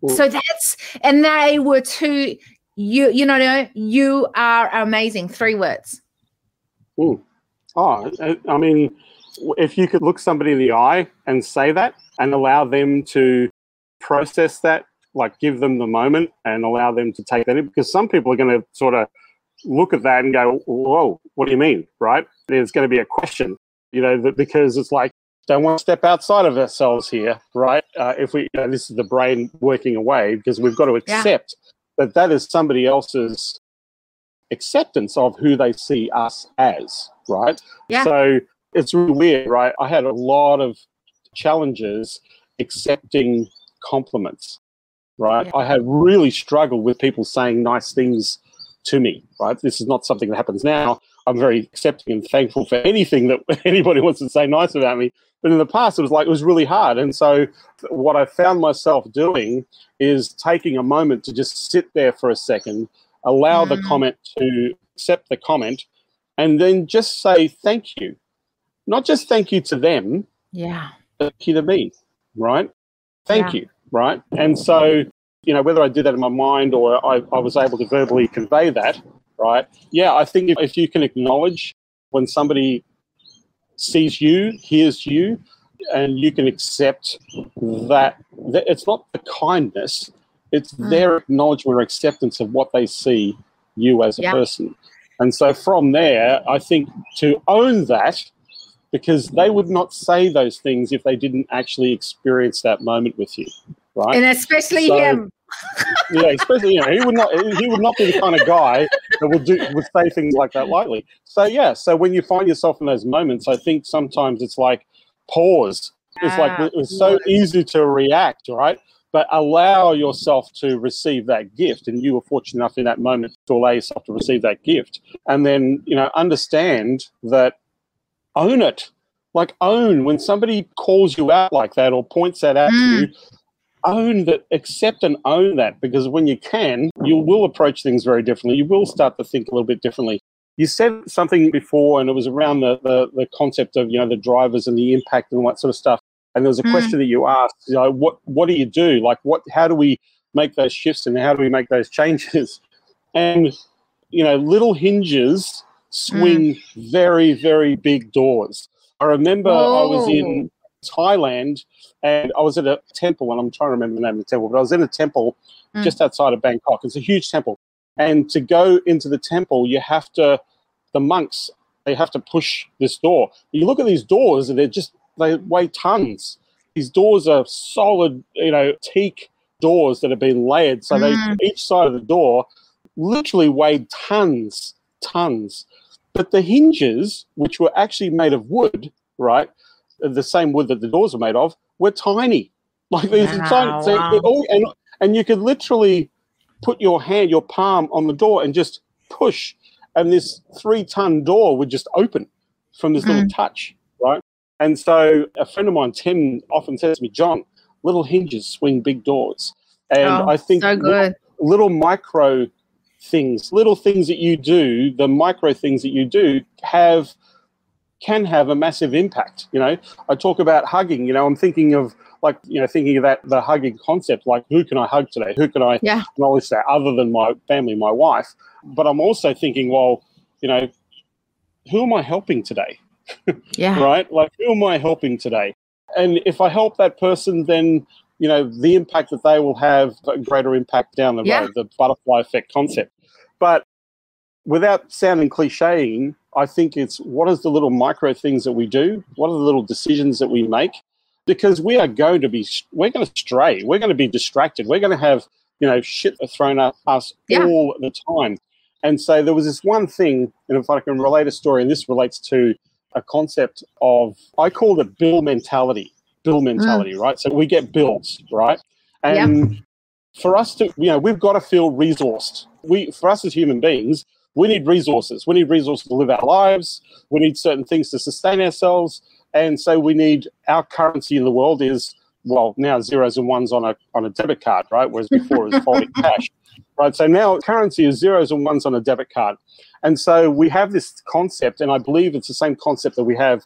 So that's, and they were two, you, you know, you are amazing. Three words. Ooh. Oh, I mean, if you could look somebody in the eye and say that and allow them to process that, like give them the moment and allow them to take that in, because some people are going to sort of look at that and go, whoa, what do you mean? Right? There's going to be a question, you know, because it's like, don't want to step outside of ourselves here, right? Uh, if we, you know, this is the brain working away because we've got to accept yeah. that that is somebody else's acceptance of who they see us as, right? Yeah. So it's really weird, right? I had a lot of challenges accepting compliments, right? Yeah. I have really struggled with people saying nice things to me, right? This is not something that happens now. I'm very accepting and thankful for anything that anybody wants to say nice about me. But in the past, it was like it was really hard. And so, what I found myself doing is taking a moment to just sit there for a second, allow mm. the comment to accept the comment, and then just say thank you not just thank you to them. Yeah. Thank you to me, right? Thank yeah. you, right? And so, you know, whether I did that in my mind or I, I was able to verbally convey that, right? Yeah, I think if, if you can acknowledge when somebody sees you, hears you, and you can accept that, that it's not the kindness, it's mm. their acknowledgement or acceptance of what they see you as a yeah. person. And so from there, I think to own that because they would not say those things if they didn't actually experience that moment with you, right? And especially so, him. yeah, especially you know, he would not he would not be the kind of guy that would do would say things like that lightly. So yeah, so when you find yourself in those moments, I think sometimes it's like pause. It's like ah, it's so easy to react, right? But allow yourself to receive that gift, and you were fortunate enough in that moment to allow yourself to receive that gift, and then you know understand that own it. Like own when somebody calls you out like that or points that out mm. to you. Own that, accept and own that because when you can, you will approach things very differently. You will start to think a little bit differently. You said something before, and it was around the, the, the concept of you know the drivers and the impact and what sort of stuff. And there was a mm. question that you asked, you know, what what do you do? Like what how do we make those shifts and how do we make those changes? And you know, little hinges swing mm. very, very big doors. I remember I was in Thailand and I was at a temple, and I'm trying to remember the name of the temple, but I was in a temple mm. just outside of Bangkok. It's a huge temple. And to go into the temple, you have to, the monks, they have to push this door. You look at these doors, and they're just, they weigh tons. These doors are solid, you know, teak doors that have been layered. So mm. they, each side of the door literally weighed tons, tons. But the hinges, which were actually made of wood, right, the same wood that the doors were made of, were tiny. Like these wow, tiny, so wow. all, and, and you could literally put your hand, your palm on the door and just push, and this three ton door would just open from this mm. little touch, right? And so a friend of mine, Tim, often says to me, John, little hinges swing big doors. And oh, I think so little, little micro things, little things that you do, the micro things that you do have can have a massive impact. You know, I talk about hugging, you know, I'm thinking of like, you know, thinking of that the hugging concept, like who can I hug today? Who can I yeah. acknowledge that other than my family, my wife? But I'm also thinking, well, you know, who am I helping today? Yeah. right? Like who am I helping today? And if I help that person, then you know, the impact that they will have a greater impact down the yeah. road, the butterfly effect concept. But without sounding clicheing, I think it's what is the little micro things that we do? What are the little decisions that we make? Because we are going to be, we're going to stray. We're going to be distracted. We're going to have, you know, shit thrown at us yeah. all the time. And so there was this one thing, and if I can relate a story, and this relates to a concept of, I call it bill mentality bill mentality, mm. right? So we get bills, right? And yep. for us to, you know, we've got to feel resourced. We, for us as human beings, we need resources. We need resources to live our lives. We need certain things to sustain ourselves. And so we need our currency in the world is well now zeros and ones on a on a debit card, right? Whereas before it was folding cash, right? So now currency is zeros and ones on a debit card, and so we have this concept, and I believe it's the same concept that we have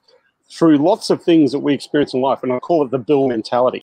through lots of things that we experience in life, and I call it the bill mentality.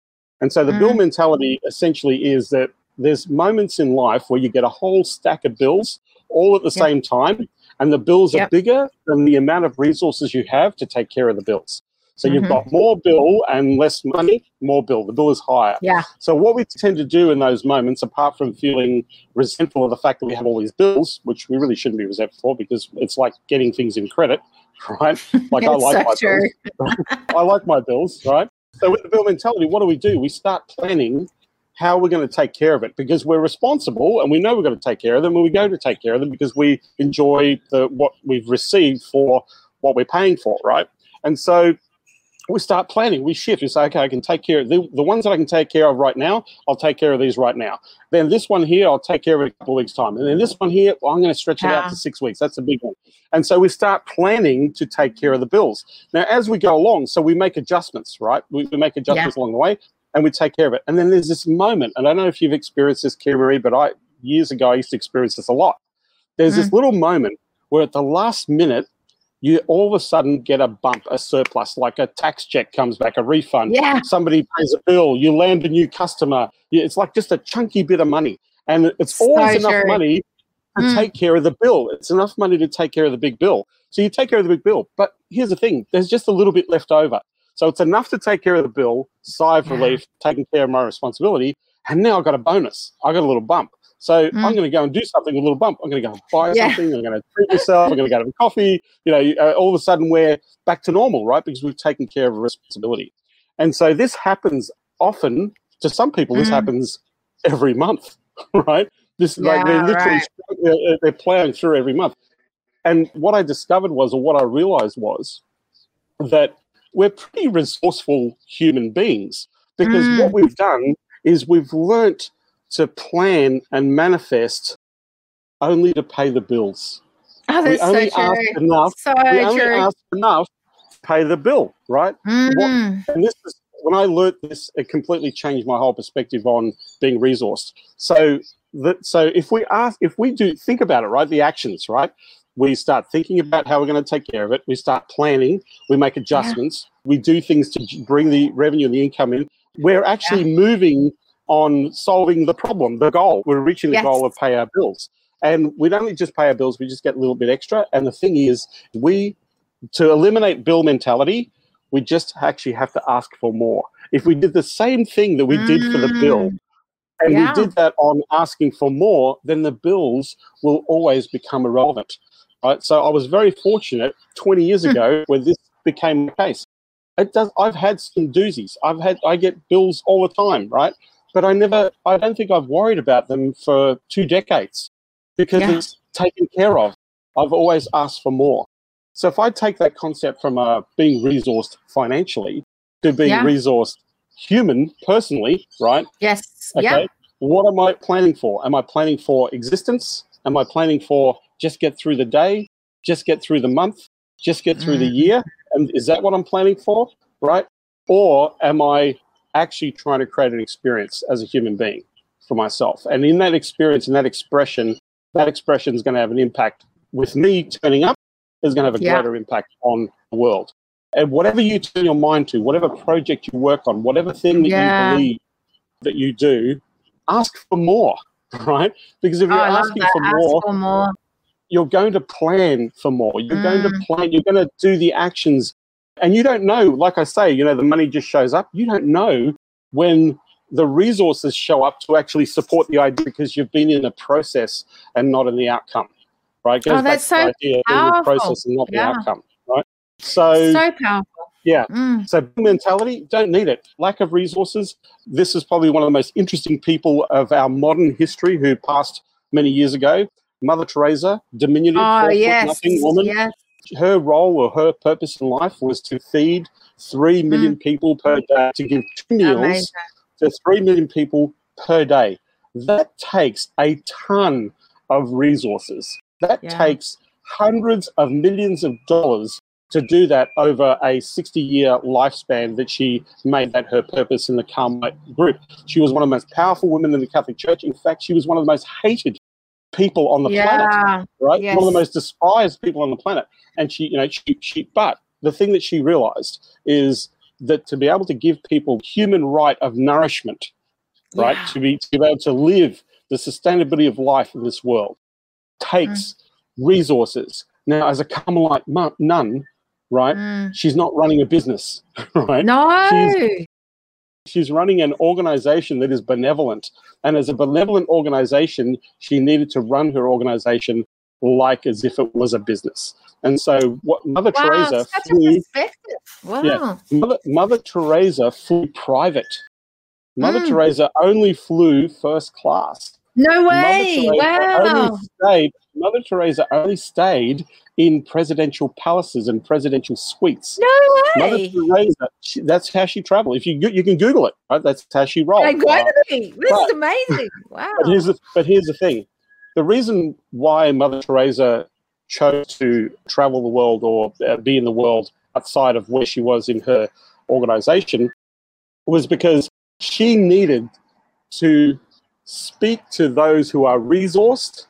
And so the mm. bill mentality essentially is that there's moments in life where you get a whole stack of bills all at the yep. same time, and the bills yep. are bigger than the amount of resources you have to take care of the bills. So mm-hmm. you've got more bill and less money, more bill. The bill is higher. Yeah. So what we tend to do in those moments, apart from feeling resentful of the fact that we have all these bills, which we really shouldn't be resentful for because it's like getting things in credit, right? Like I like so my true. bills. I like my bills, right? So with the bill mentality, what do we do? We start planning how we're going to take care of it because we're responsible and we know we're going to take care of them and we go to take care of them because we enjoy the what we've received for what we're paying for, right? And so we start planning. We shift. We say, okay, I can take care of the, the ones that I can take care of right now. I'll take care of these right now. Then this one here, I'll take care of it a couple of weeks' time. And then this one here, well, I'm going to stretch it out to six weeks. That's a big one. And so we start planning to take care of the bills. Now, as we go along, so we make adjustments, right? We, we make adjustments yeah. along the way and we take care of it. And then there's this moment, and I don't know if you've experienced this, Kiri-Maree, but I years ago I used to experience this a lot. There's mm. this little moment where at the last minute you all of a sudden get a bump, a surplus, like a tax check comes back, a refund. Yeah. Somebody pays a bill, you land a new customer. It's like just a chunky bit of money. And it's always enough money to mm. take care of the bill. It's enough money to take care of the big bill. So you take care of the big bill. But here's the thing there's just a little bit left over. So it's enough to take care of the bill, sigh of relief, taking care of my responsibility. And now I've got a bonus. I got a little bump. So mm. I'm going to go and do something, with a little bump. I'm going to go and buy yeah. something. I'm going to treat myself. I'm going to go to a coffee. You know, uh, all of a sudden we're back to normal, right? Because we've taken care of a responsibility. And so this happens often. To some people, mm. this happens every month, right? This yeah, like they're literally right. they're plowing through every month. And what I discovered was, or what I realized was, that we're pretty resourceful human beings because mm. what we've done is we've learnt to plan and manifest only to pay the bills. Oh, that's we only so ask enough. So we only true. ask enough to pay the bill, right? Mm. What, and this is when I learnt this, it completely changed my whole perspective on being resourced. So that so if we ask if we do think about it, right, the actions, right? We start thinking about how we're going to take care of it. We start planning. We make adjustments. Yeah. We do things to bring the revenue and the income in. We're actually yeah. moving on solving the problem, the goal. We're reaching the yes. goal of pay our bills. And we don't just pay our bills, we just get a little bit extra. And the thing is, we, to eliminate bill mentality, we just actually have to ask for more. If we did the same thing that we mm. did for the bill, mm. and yeah. we did that on asking for more, then the bills will always become irrelevant. Right. So I was very fortunate 20 years hmm. ago when this became the case. It does I've had some doozies. I've had I get bills all the time, right? but I never, I don't think I've worried about them for two decades because yeah. it's taken care of. I've always asked for more. So if I take that concept from uh, being resourced financially to being yeah. resourced human, personally, right? Yes. Okay. Yeah. What am I planning for? Am I planning for existence? Am I planning for just get through the day, just get through the month, just get through mm. the year? And is that what I'm planning for? Right? Or am I actually trying to create an experience as a human being for myself. And in that experience, in that expression, that expression is going to have an impact with me turning up, is going to have a yeah. greater impact on the world. And whatever you turn your mind to, whatever project you work on, whatever thing that yeah. you believe that you do, ask for more, right? Because if you're oh, asking for more, for more, you're going to plan for more. You're mm. going to mm. plan, you're going to do the actions and you don't know, like I say, you know, the money just shows up. You don't know when the resources show up to actually support the idea because you've been in the process and not in the outcome, right? oh, that's so idea, powerful. the process and not yeah. the outcome, right? So, so powerful. Yeah. Mm. So mentality, don't need it. Lack of resources. This is probably one of the most interesting people of our modern history who passed many years ago. Mother Teresa, diminutive, oh, yes. nothing woman. Yes her role or her purpose in life was to feed 3 million mm. people per day, to give two meals Amazing. to 3 million people per day. That takes a ton of resources. That yeah. takes hundreds of millions of dollars to do that over a 60 year lifespan that she made that her purpose in the Carmelite group. She was one of the most powerful women in the Catholic Church. In fact, she was one of the most hated people on the Yeah. planet, right? Yes. One of the most despised people on the planet. And she, you know, she, she, but the thing that she realized is that to be able to give people human right of nourishment, right, Yeah. to be, to be able to live the sustainability of life in this world takes resources. Now, as a Carmelite nun, right, Mm. she's not running a business, right? No. She's running an organization that is benevolent. And as a benevolent organization, she needed to run her organization like as if it was a business. And so, what Mother Wow, Teresa such a flew, perspective. Wow. Yeah. Mother, Mother Teresa flew private. Mother Mm. Teresa only flew first class. No way. Mother Wow. stayed. Mother Teresa only stayed in presidential palaces and presidential suites. No way! Mother. Teresa, she, that's how she traveled. If you you can Google it, right? That's how she rolled. To be. This but- is amazing. Wow. but here's the, but here's the thing: the reason why Mother Teresa chose to travel the world or uh, be in the world outside of where she was in her organization was because she needed to speak to those who are resourced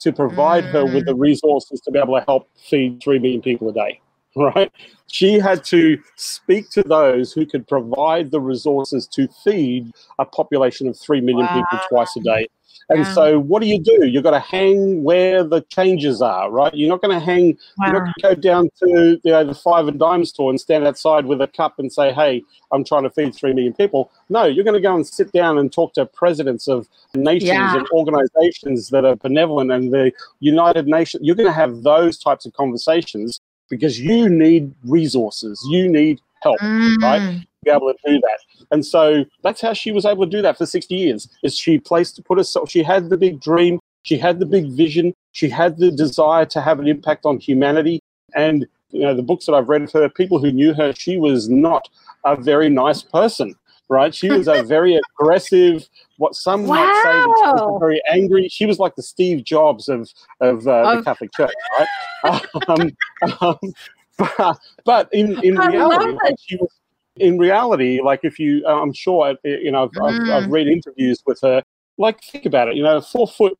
to provide her with the mm. resources to be able to help feed 3 million people a day right? She had to speak to those who could provide the resources to feed a population of 3 million people twice a day and so what do you do you've got to hang where the changes are right you're not going to hang Wow. you're not going to go down to you know, the five and dime store and stand outside with a cup and say, "Hey, I'm trying to feed three million people." No, you're going to go and sit down and talk to presidents of nations Yeah. and organizations that are benevolent and the United Nations. You're going to have those types of conversations because you need resources, you need help right? Mm. to be able to do that. And so that's how she was able to do that for 60 years. Is she placed to put herself? She had the big dream. She had the big vision. She had the desire to have an impact on humanity. And you know, the books that I've read of her, people who knew her, she was not a very nice person. Right? She was a very aggressive. What some might say that she was very angry. She was like the Steve Jobs of of uh, the Catholic Church, right? um, um, but, but in in I reality, like, she was in reality, like if you, uh, I'm sure, uh, you know, I've, I've, I've Mm. read interviews with her. Like, think about it. You know, four foot,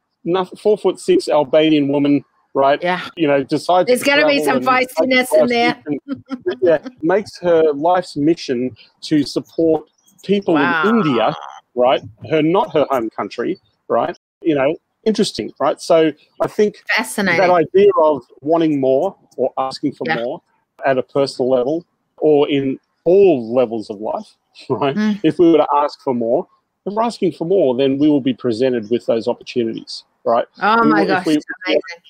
four foot six Albanian woman, right? Yeah. You know, decides. There's to gonna be some feistiness in there. and- yeah, makes her life's mission to support people Wow. in India, right? Her not her home country, right? You know, interesting, right? So I think Fascinating. that idea of wanting more or asking for Yeah. more at a personal level or in all levels of life, right? Mm. If we were to ask for more, if we're asking for more, then we will be presented with those opportunities, right? oh we my gosh. we-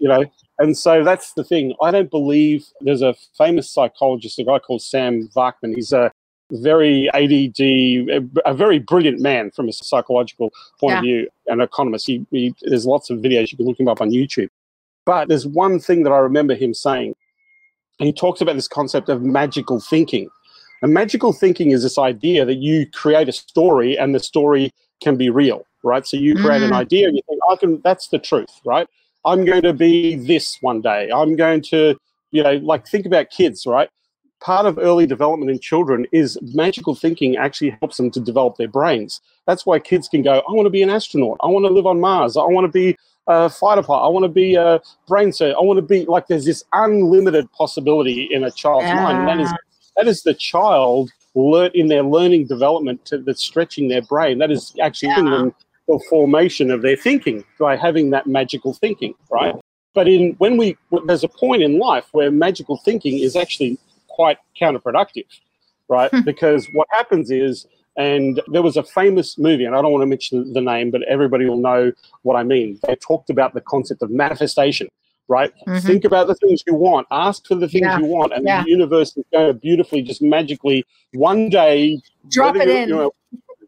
You know, and so that's the thing. I don't believe there's a famous psychologist, a guy called Sam Vaknin. He's a very ADD, a, a very brilliant man from a psychological point Yeah. of view, an economist. He, he, there's lots of videos you can look him up on YouTube. But there's one thing that I remember him saying. He talks about this concept of magical thinking. And magical thinking is this idea that you create a story and the story can be real, right? So you create an Mm. idea and you think, I can, that's the truth, right? I'm going to be this one day. I'm going to, you know, like think about kids, right? Part of early development in children is magical thinking actually helps them to develop their brains. That's why kids can go, I want to be an astronaut. I want to live on Mars. I want to be a fighter pilot. I want to be a brain surgeon. I want to be like, there's this unlimited possibility in a child's mind. And that is, that is the child learn in their learning development to, that's stretching their brain. That is actually giving them the formation of their thinking by having that magical thinking, right? But in when we there's a point in life where magical thinking is actually quite counterproductive, right? Hmm. because what happens is, and there was a famous movie, and I don't want to mention the name, but everybody will know what I mean. They talked about the concept of manifestation, right? Mhm. Think about the things you want, ask for the things Yeah. you want, and Yeah. the universe is going to beautifully, just magically, one day Drop it in. you know,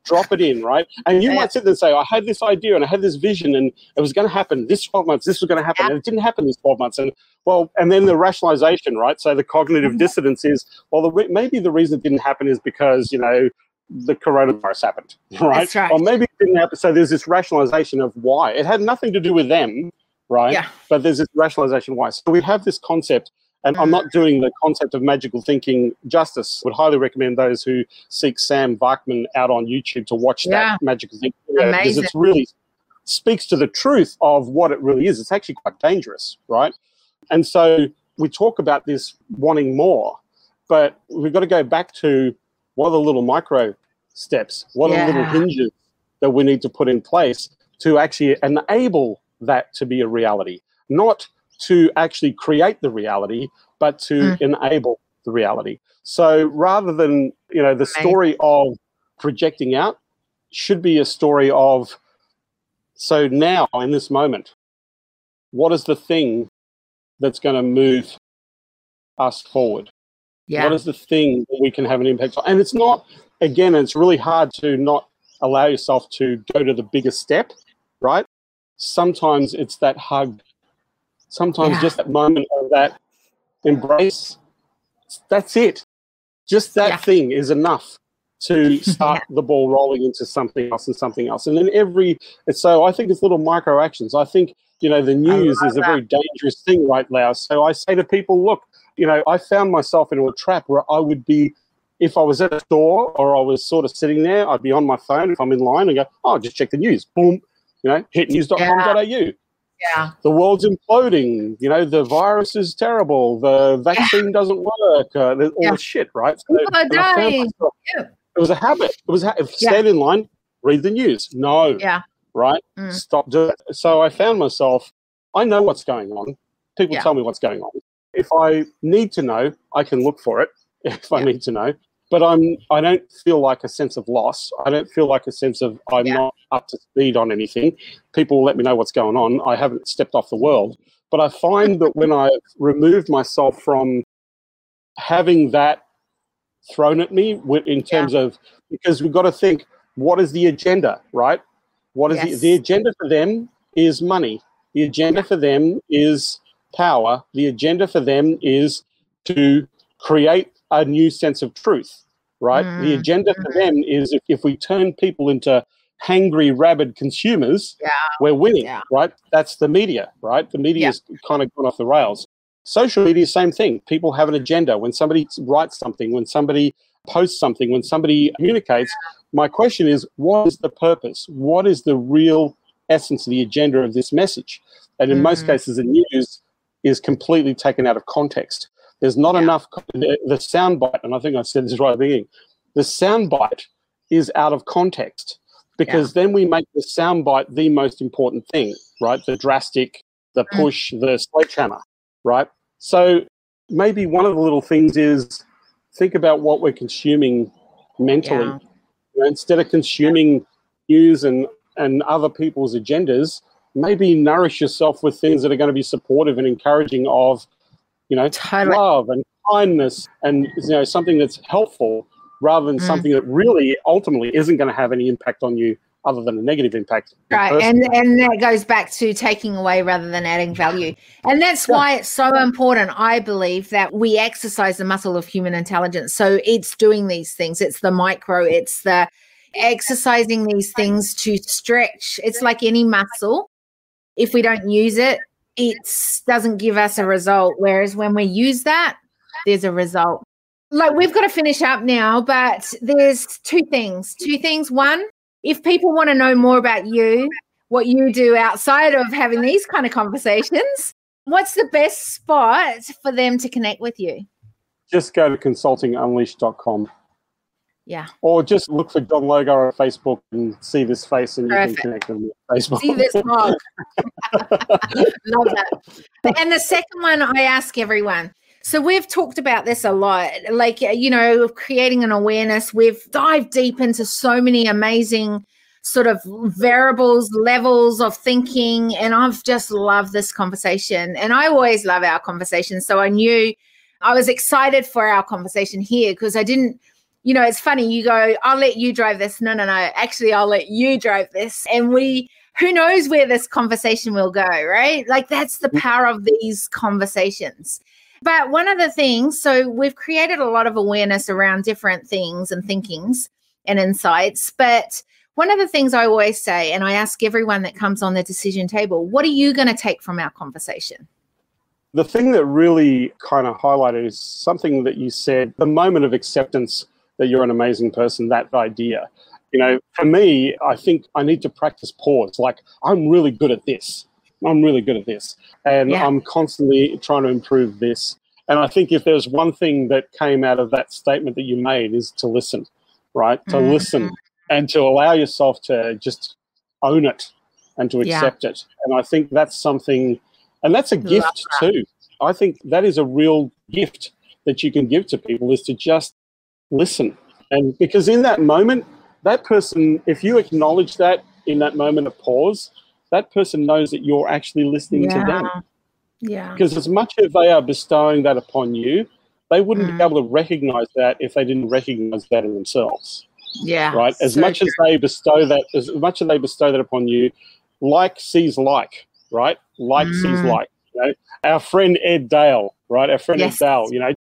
drop it in, right? And you Yeah. might sit there and say, I had this idea and I had this vision and it was going to happen this 12 months, this was going to happen, and it didn't happen this 12 months. And well, and then the rationalization, right? So the cognitive Mhm. dissonance is, well, the re- maybe the reason it didn't happen is because, you know, the coronavirus happened, right? Right. Or maybe it didn't happen. So there's this rationalization of why. It had nothing to do with them, right? Yeah. But there's this rationalization why. So we have this concept And I'm not doing the concept of magical thinking justice. Would highly recommend those who seek Sam Vaknin out on YouTube to watch Yeah. that magical thinking because it's really speaks to the truth of what it really is. It's actually quite dangerous, right? And so we talk about this wanting more, but we've got to go back to what are the little micro steps, what are the little hinges that we need to put in place to actually enable that to be a reality, not to actually create the reality, but to hmm. enable the reality. So rather than, you know, the story of projecting out should be a story of so now in this moment, what is the thing that's going to move us forward? Yeah. What is the thing that we can have an impact on? And it's not, again, it's really hard to not allow yourself to go to the biggest step, right? Sometimes it's that hug. Sometimes Yeah. just that moment of that embrace. That's it. Just that Yeah. thing is enough to start the ball rolling into something else and something else. And then every, so I think it's little micro actions. I think, you know, the news is a very dangerous thing right now. So I say to people, look, you know, I found myself into a trap where I would be, if I was at a store or I was sort of sitting there, I'd be on my phone if I'm in line and go, oh, just check the news. Boom, you know, hit news.com.au. Yeah. The world's imploding. You know, the virus is terrible. The vaccine doesn't work. Uh, all Yeah. this shit, right? So, People are and I found dying. myself- Yeah. It was a habit. It was a ha- Yeah. stand in line, read the news. No, Yeah. right? Mm. Stop doing it. So I found myself, I know what's going on. People Yeah. tell me what's going on. If I need to know, I can look for it if I need to know. But I'm I don't feel like a sense of loss. I don't feel like a sense of I'm Yeah. not up to speed on anything. People let me know what's going on. I haven't stepped off the world. But I find that when I've removed myself from having that thrown at me in terms of because we've got to think what is the agenda, right? What is Yes. the, the agenda for them is money. The agenda for them is power. The agenda for them is to create a new sense of truth, right? The Mm, agenda for them is if, if we turn people into hangry, rabid consumers, Yeah. we're winning, Yeah. right? That's the media, right? The media's kind of gone off the rails. Social media, same thing. People have an agenda. When somebody writes something, when somebody posts something, when somebody communicates, my question is, what is the purpose? What is the real essence of the agenda of this message? And in most Mhm. cases, the news is completely taken out of context. There's not Yeah. enough, the, the soundbite, and I think I said this right at the beginning, the soundbite is out of context because then we make the soundbite the most important thing, right? The drastic, the Mm. push, the sledgehammer, right? So maybe one of the little things is think about what we're consuming mentally. Yeah. You know, instead of consuming news and, and other people's agendas, maybe nourish yourself with things that are going to be supportive and encouraging of, you know, Totally. love and kindness and you know something that's helpful rather than Mm. something that really ultimately isn't going to have any impact on you other than a negative impact. Right. And and that goes back to taking away rather than adding value. And that's why it's so important, I believe, that we exercise the muscle of human intelligence. So it's doing these things. It's the micro, it's the exercising these things to stretch. It's like any muscle. If we don't use it, it doesn't give us a result. Whereas when we use that, there's a result. Like we've got to finish up now, but there's two things. Two things. One, if people want to know more about you, what you do outside of having these kind of conversations, what's the best spot for them to connect with you? just go to consultingunleashed.com Yeah. or just look for John Logar on Facebook and see this face and you can connect with me on Facebook. See this mug. Love that. And the second one I ask everyone. So we've talked about this a lot, like uh, you know, creating an awareness. We've dived deep into so many amazing sort of variables, levels of thinking, and I've just loved this conversation. And I always love our conversations, so I knew I was excited for our conversation here because I didn't. You know, it's funny. You go, I'll let you drive this. No, no, no. Actually, I'll let you drive this, and we who knows where this conversation will go, right? Like that's the mm. power of these conversations. But one of the things, so we've created a lot of awareness around different things and thinkings and insights. But one of the things I always say, and I ask everyone that comes on the decision table, what are you going to take from our conversation? the thing that really kind of highlighted is something that you said the moment of acceptance that you're an amazing person, that idea. You know, for me, I think I need to practice pause. Like, I'm really good at this. I'm really good at this. And Yeah. I'm constantly trying to improve this. And I think if there's one thing that came out of that statement that you made is to listen, right? To Mhm. listen and to allow yourself to just own it and to Yeah. accept it. And I think that's something, and that's a gift too. I think that is a real gift that you can give to people is to just listen. And because in that moment, that person, if you acknowledge that in that moment of pause, that person knows that you're actually listening to them. Yeah. Because as much as they are bestowing that upon you, they wouldn't Mm. be able to recognize that if they didn't recognize that in themselves Yeah. right? As so much as they bestow that, as much as they bestow that upon you, like sees like, right? Like sees Mm. like. You know, our friend Ed Dale, right? Our friend Yes. Ed Dale, you know,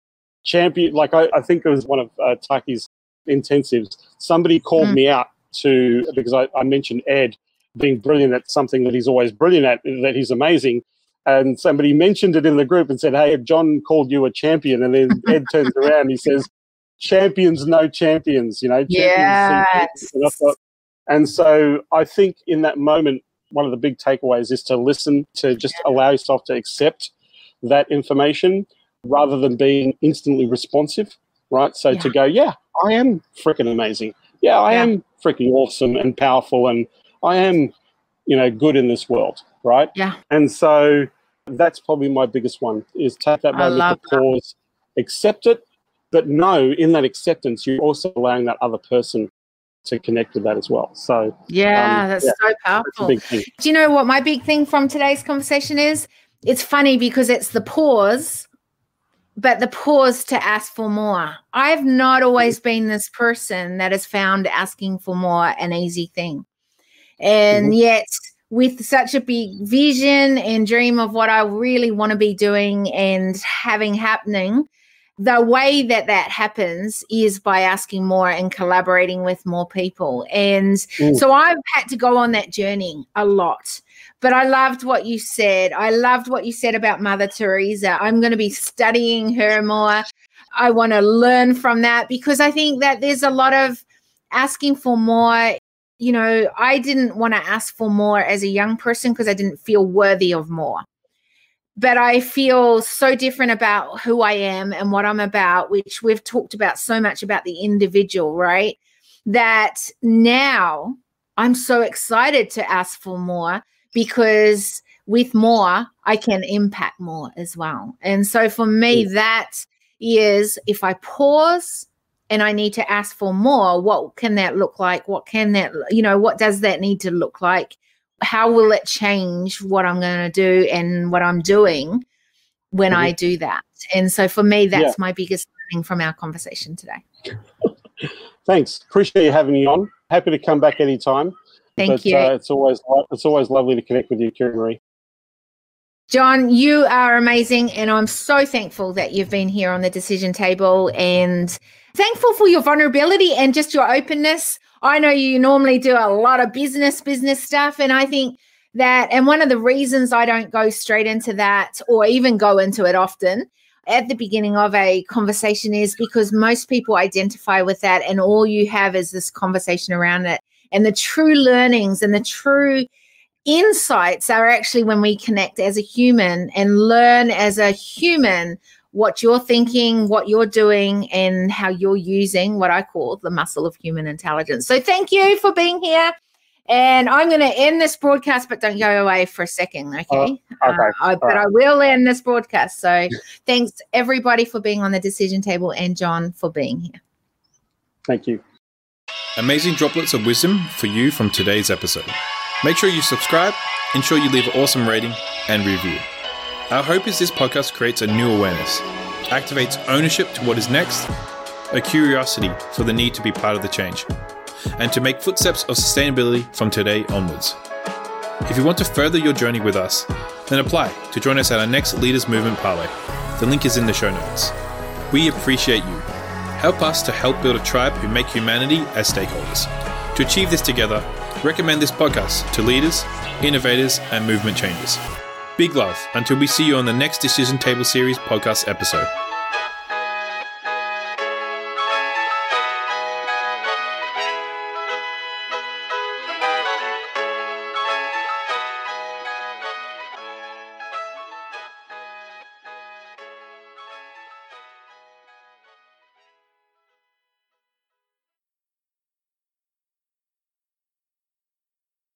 champion. Like I, I think it was one of uh, Taki's intensives. Somebody called Mm. me out to because I, I mentioned Ed being brilliant at something that he's always brilliant at, that he's amazing. And somebody mentioned it in the group and said, "Hey, John called you a champion." And then Ed turns around and he says, champions no champions, you know. champions Yes. And, and so I think in that moment, one of the big takeaways is to listen, to just allow yourself to accept that information rather than being instantly responsive, right? So to go, yeah, I am freaking amazing. Yeah, I Yeah. am freaking awesome and powerful and I am, you know, good in this world, right? Yeah. And so that's probably my biggest one is take that moment to pause, accept it, but know in that acceptance you're also allowing that other person to connect with that as well. So Yeah, Um, that's yeah, so powerful. thing. Do you know what my big thing from today's conversation is? It's funny because it's the pause, but the pause to ask for more. I've not always been this person that has found asking for more an easy thing. And mm-hmm. yet, with such a big vision and dream of what I really want to be doing and having happening, the way that that happens is by asking more and collaborating with more people. And Mm. so I've had to go on that journey a lot. But I loved what you said. I loved what you said about Mother Teresa. I'm going to be studying her more. I want to learn from that because I think that there's a lot of asking for more. You know, I didn't want to ask for more as a young person because I didn't feel worthy of more. But I feel so different about who I am and what I'm about, which we've talked about so much about the individual, right? That now I'm so excited to ask for more because with more, I can impact more as well. And so for me, that is if I pause and I need to ask for more, what can that look like? What can that, you know, what does that need to look like? How will it change what I'm going to do and what I'm doing when I do that? And so for me, that's Yeah. my biggest learning from our conversation today. Thanks. Appreciate you having me on. Happy to come back anytime. Thank but, you. Uh, it's always it's always lovely to connect with you, Kiri-Maree. John, you are amazing, and I'm so thankful that you've been here on the decision table and thankful for your vulnerability and just your openness. I know you normally do a lot of business, business stuff, and I think that, and one of the reasons I don't go straight into that or even go into it often at the beginning of a conversation is because most people identify with that, and all you have is this conversation around it. And the true learnings and the true insights are actually when we connect as a human and learn as a human what you're thinking, what you're doing, and how you're using what I call the muscle of human intelligence. So, thank you for being here. And I'm going to end this broadcast, but don't go away for a second, okay? okay. Uh, I, but right. I will end this broadcast. So, thanks everybody for being on the decision table and John for being here. Thank you. Amazing droplets of wisdom for you from today's episode. Make sure you subscribe, ensure you leave an awesome rating and review. Our hope is this podcast creates a new awareness, activates ownership to what is next, a curiosity for the need to be part of the change, and to make footsteps of sustainability from today onwards. If you want to further your journey with us, then apply to join us at our next Leaders Movement Parlay. The link is in the show notes. We appreciate you. Help us to help build a tribe who make humanity as stakeholders. To achieve this together, recommend this podcast to leaders, innovators, and movement changers. Big love until we see you on the next Decision Table Series podcast episode.